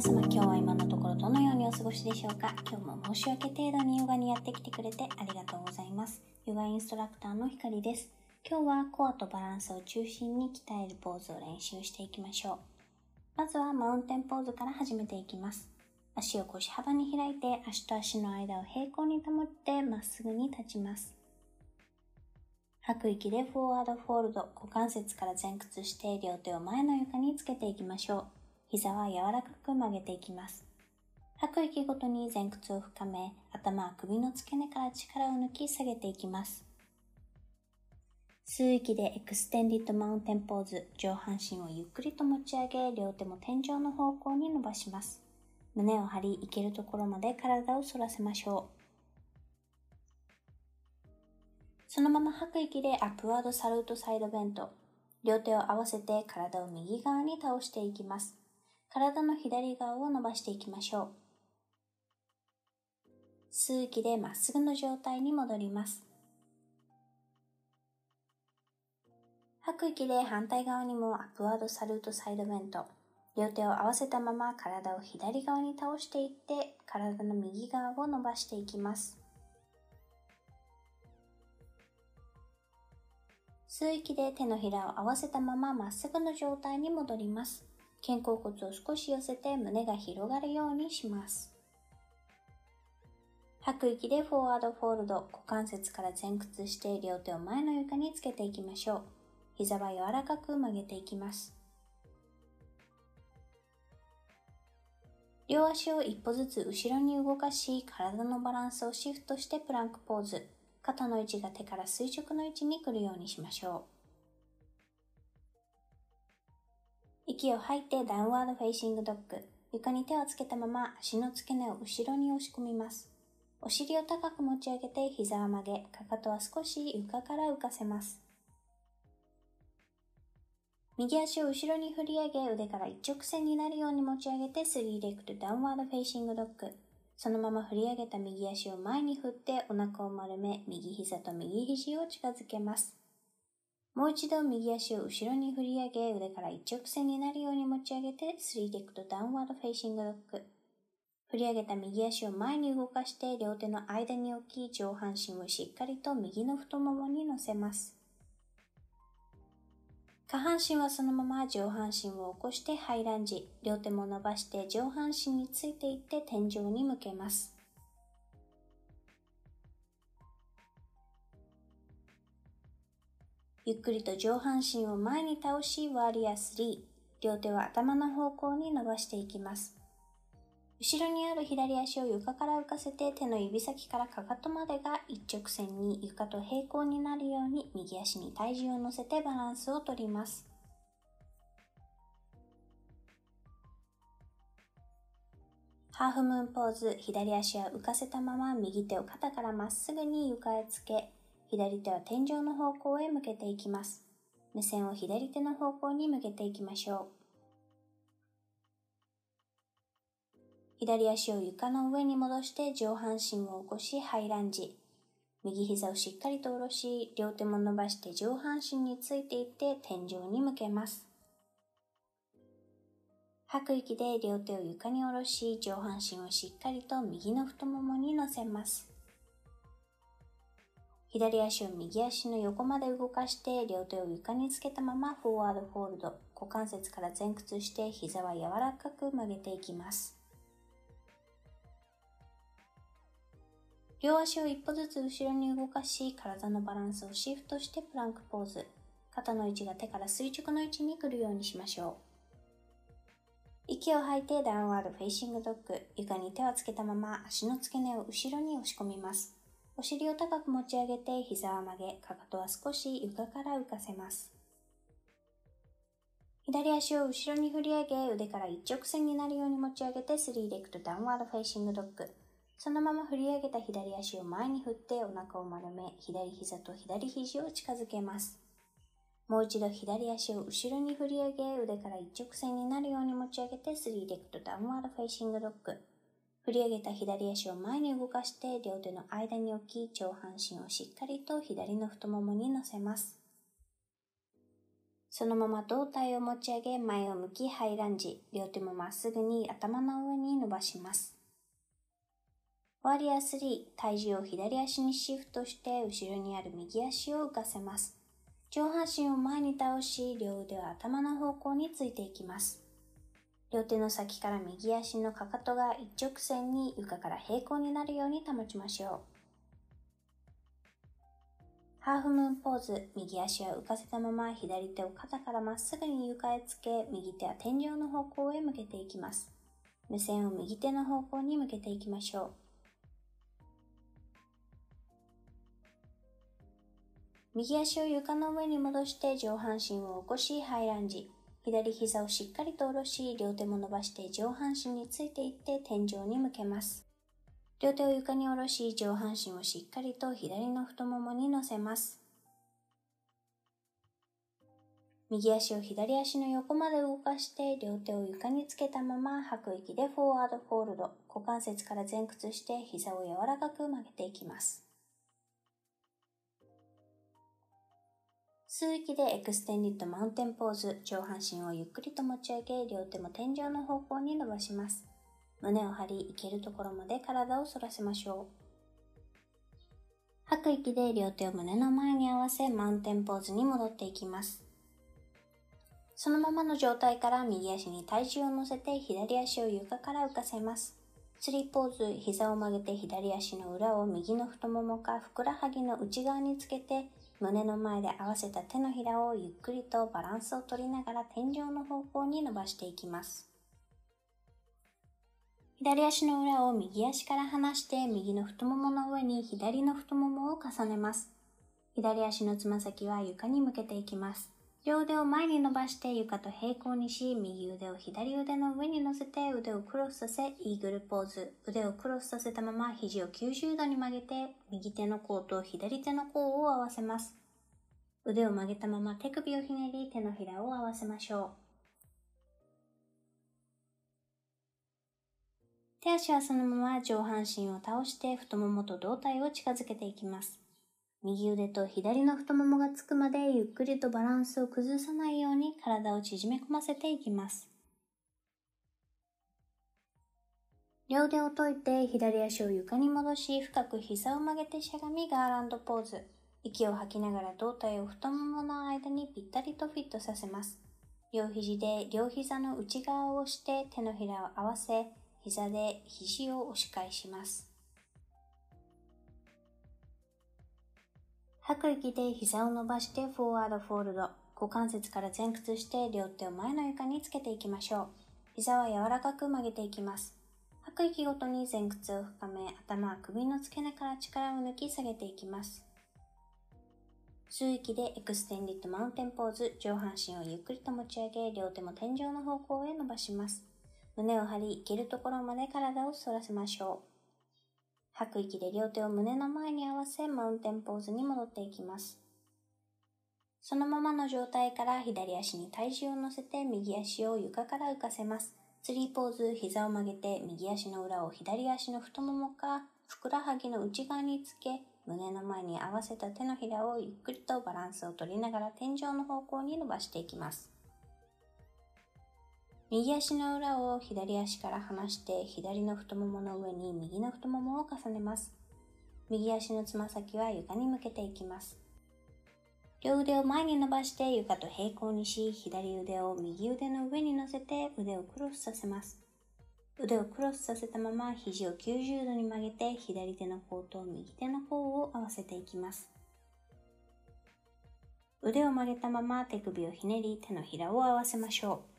皆様今日は今のところどのようにお過ごしでしょうか？今日も申し訳程度にヨガにやってきてくれてありがとうございます。ヨガインストラクターのひかりです。今日はコアとバランスを中心に鍛えるポーズを練習していきましょう。まずはマウンテンポーズから始めていきます。足を腰幅に開いて足と足の間を平行に保ってまっすぐに立ちます。吐く息でフォワードフォールド、股関節から前屈して両手を前の床につけていきましょう。膝は柔らかく曲げていきます。吐く息ごとに前屈を深め、頭は首の付け根から力を抜き下げていきます。吸う息で Extended Mountain Pose、上半身をゆっくりと持ち上げ、両手も天井の方向に伸ばします。胸を張り、いけるところまで体を反らせましょう。そのまま吐く息で Upward Salute Side Bend。両手を合わせて体を右側に倒していきます。体の左側を伸ばしていきましょう。吸う息でまっすぐの状態に戻ります。吐く息で反対側にもアップワードサルートサイドベント。両手を合わせたまま体を左側に倒していって体の右側を伸ばしていきます。吸う息で手のひらを合わせたまままっすぐの状態に戻ります。肩甲骨を少し寄せて胸が広がるようにします。吐く息でフォワードフォールド、股関節から前屈して両手を前の床につけていきましょう。膝は柔らかく曲げていきます。両足を一歩ずつ後ろに動かし、体のバランスをシフトしてプランクポーズ。肩の位置が手から垂直の位置に来るようにしましょう。息を吐いて Downward Facing Dog。床に手をつけたまま足の付け根を後ろに押し込みます。お尻を高く持ち上げて膝を曲げ、かかとは少し床から浮かせます。右足を後ろに振り上げ、腕から一直線になるように持ち上げて、 Three Legged Downward Facing Dog。そのまま振り上げた右足を前に振ってお腹を丸め、右膝と右肘を近づけます。もう一度右足を後ろに振り上げ、腕から一直線になるように持ち上げて、 Three Legged Downward Facing Dog。振り上げた右足を前に動かして両手の間に置き、上半身をしっかりと右の太ももに乗せます。下半身はそのまま上半身を起こして High Lunge。両手も伸ばして上半身についていって天井に向けます。ゆっくりと上半身を前に倒し、ワーリア3。両手は頭の方向に伸ばしていきます。後ろにある左足を床から浮かせて手の指先からかかとまでが一直線に床と平行になるように右足に体重を乗せてバランスをとります。ハーフムーンポーズ、左足は浮かせたまま右手を肩からまっすぐに床へつけ、左手は天井の方向へ向けていきます。目線を左手の方向に向けていきましょう。左足を床の上に戻して上半身を起こしハイランジ。右膝をしっかりと下ろし、両手も伸ばして上半身についていって天井に向けます。吐く息で両手を床に下ろし、上半身をしっかりと右の太ももに乗せます。左足を右足の横まで動かして、両手を床につけたまま Forward Fold、股関節から前屈して膝は柔らかく曲げていきます。両足を一歩ずつ後ろに動かし、体のバランスをシフトして Plank Pose。肩の位置が手から垂直の位置に来るようにしましょう。息を吐いて Downward Facing Dog。床に手をつけたまま足の付け根を後ろに押し込みます。お尻を高く持ち上げて膝を曲げ、かかとは少し床から浮かせます。左足を後ろに振り上げ、腕から一直線になるように持ち上げて Three Legged Downward Facing Dog。そのまま振り上げた左足を前に振ってお腹を丸め、左膝と左肘を近づけます。もう一度左足を後ろに振り上げ、腕から一直線になるように持ち上げて Three Legged Downward Facing Dog。振り上げた左足を前に動かして両手の間に置き、上半身をしっかりと左の太ももに乗せます。そのまま胴体を持ち上げ前を向きハイランジ。両手もまっすぐに頭の上に伸ばします。ワリア3、体重を左足にシフトして後ろにある右足を浮かせます。上半身を前に倒し、両腕は頭の方向についていきます。両手の先から右足のかかとが一直線に床から平行になるように保ちましょう。ハーフムーンポーズ、右足は浮かせたまま左手を肩からまっすぐに床へつけ、右手は天井の方向へ向けていきます。目線を右手の方向に向けていきましょう。右足を床の上に戻して上半身を起こしハイランジ。左膝をしっかりと下ろし、両手も伸ばして上半身についていって天井に向けます。両手を床に下ろし、上半身をしっかりと左の太ももに乗せます。右足を左足の横まで動かして、両手を床につけたまま吐く息でフォワードフォールド、股関節から前屈して膝を柔らかく曲げていきます。吸う息で Extended Mountain Pose、上半身をゆっくりと持ち上げ、両手も天井の方向に伸ばします。胸を張り、いけるところまで体を反らせましょう。吐く息で両手を胸の前に合わせ、 Mountain Pose に戻っていきます。そのままの状態から右足に体重を乗せて左足を床から浮かせます。 Tree Pose、膝を曲げて左足の裏を右の太ももかふくらはぎの内側につけて胸の前で合わせた手のひらをゆっくりとバランスを取りながら天井の方向に伸ばしていきます。左足の裏を右足から離して右の太ももの上に左の太ももを重ねます。左足のつま先は床に向けていきます。両腕を前に伸ばして床と平行にし、右腕を左腕の上に乗せて腕をクロスさせ、イーグルポーズ。腕をクロスさせたまま肘を90度に曲げて、右手の甲と左手の甲を合わせます。腕を曲げたまま手首をひねり、手のひらを合わせましょう。手足はそのまま上半身を倒して太ももと胴体を近づけていきます。右腕と左の太ももがつくまでゆっくりとバランスを崩さないように体を縮め込ませていきます。両腕を解いて左足を床に戻し深く膝を曲げてしゃがみガーランドポーズ。息を吐きながら胴体を太ももの間にぴったりとフィットさせます。両肘で両膝の内側を押して手のひらを合わせ、膝で肘を押し返します。吐く息で膝を伸ばしてフォワードフォールド。股関節から前屈して両手を前の床につけていきましょう。膝は柔らかく曲げていきます。吐く息ごとに前屈を深め、頭は、首の付け根から力を抜き下げていきます。吸う息で Extended Mountain Pose、上半身をゆっくりと持ち上げ、両手も天井の方向へ伸ばします。胸を張り、いけるところまで体を反らせましょう。吐く息で両手を胸の前に合わせ Mountain Pose に戻っていきます。そのままの状態から左足に体重を乗せて右足を床から浮かせます。 Tree Pose、膝を曲げて右足の裏を左足の太ももかふくらはぎの内側につけ、胸の前に合わせた手のひらをゆっくりとバランスを取りながら天井の方向に伸ばしていきます。右足の裏を左足から離して左の太ももの上に右の太ももを重ねます。右足のつま先は床に向けていきます。両腕を前に伸ばして床と平行にし、左腕を右腕の上に乗せて腕をクロスさせます。腕をクロスさせたまま肘を90度に曲げて左手の甲と右手の甲を合わせていきます。腕を曲げたまま手首をひねり手のひらを合わせましょう。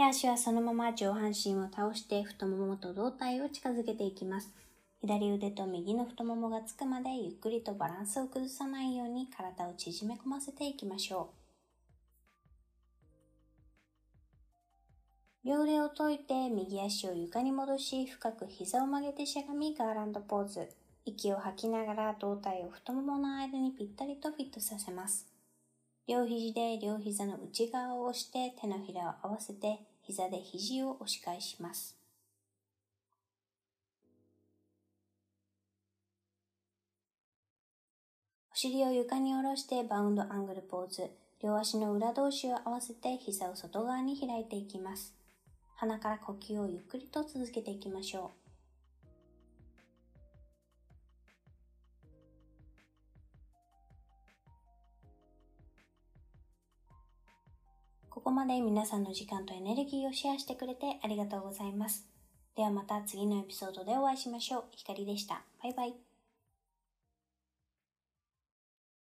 手足はそのまま上半身を倒して太ももと胴体を近づけていきます。左腕と右の太ももがつくまでゆっくりとバランスを崩さないように体を縮め込ませていきましょう。両腕を解いて右足を床に戻し深く膝を曲げてしゃがみガーランドポーズ。息を吐きながら胴体を太ももの間にぴったりとフィットさせます。両肘で両膝の内側を押して手のひらを合わせて膝で肘を押し返します。お尻を床に下ろしてバウンドアングルポーズ。両足の裏同士を合わせて膝を外側に開いていきます。鼻から呼吸をゆっくりと続けていきましょう。こまで皆さんの時間とエネルギーをシェアしてくれてありがとうございます。ではまた次のエピソードでお会いしましょう。ひかりでした。バイバイ。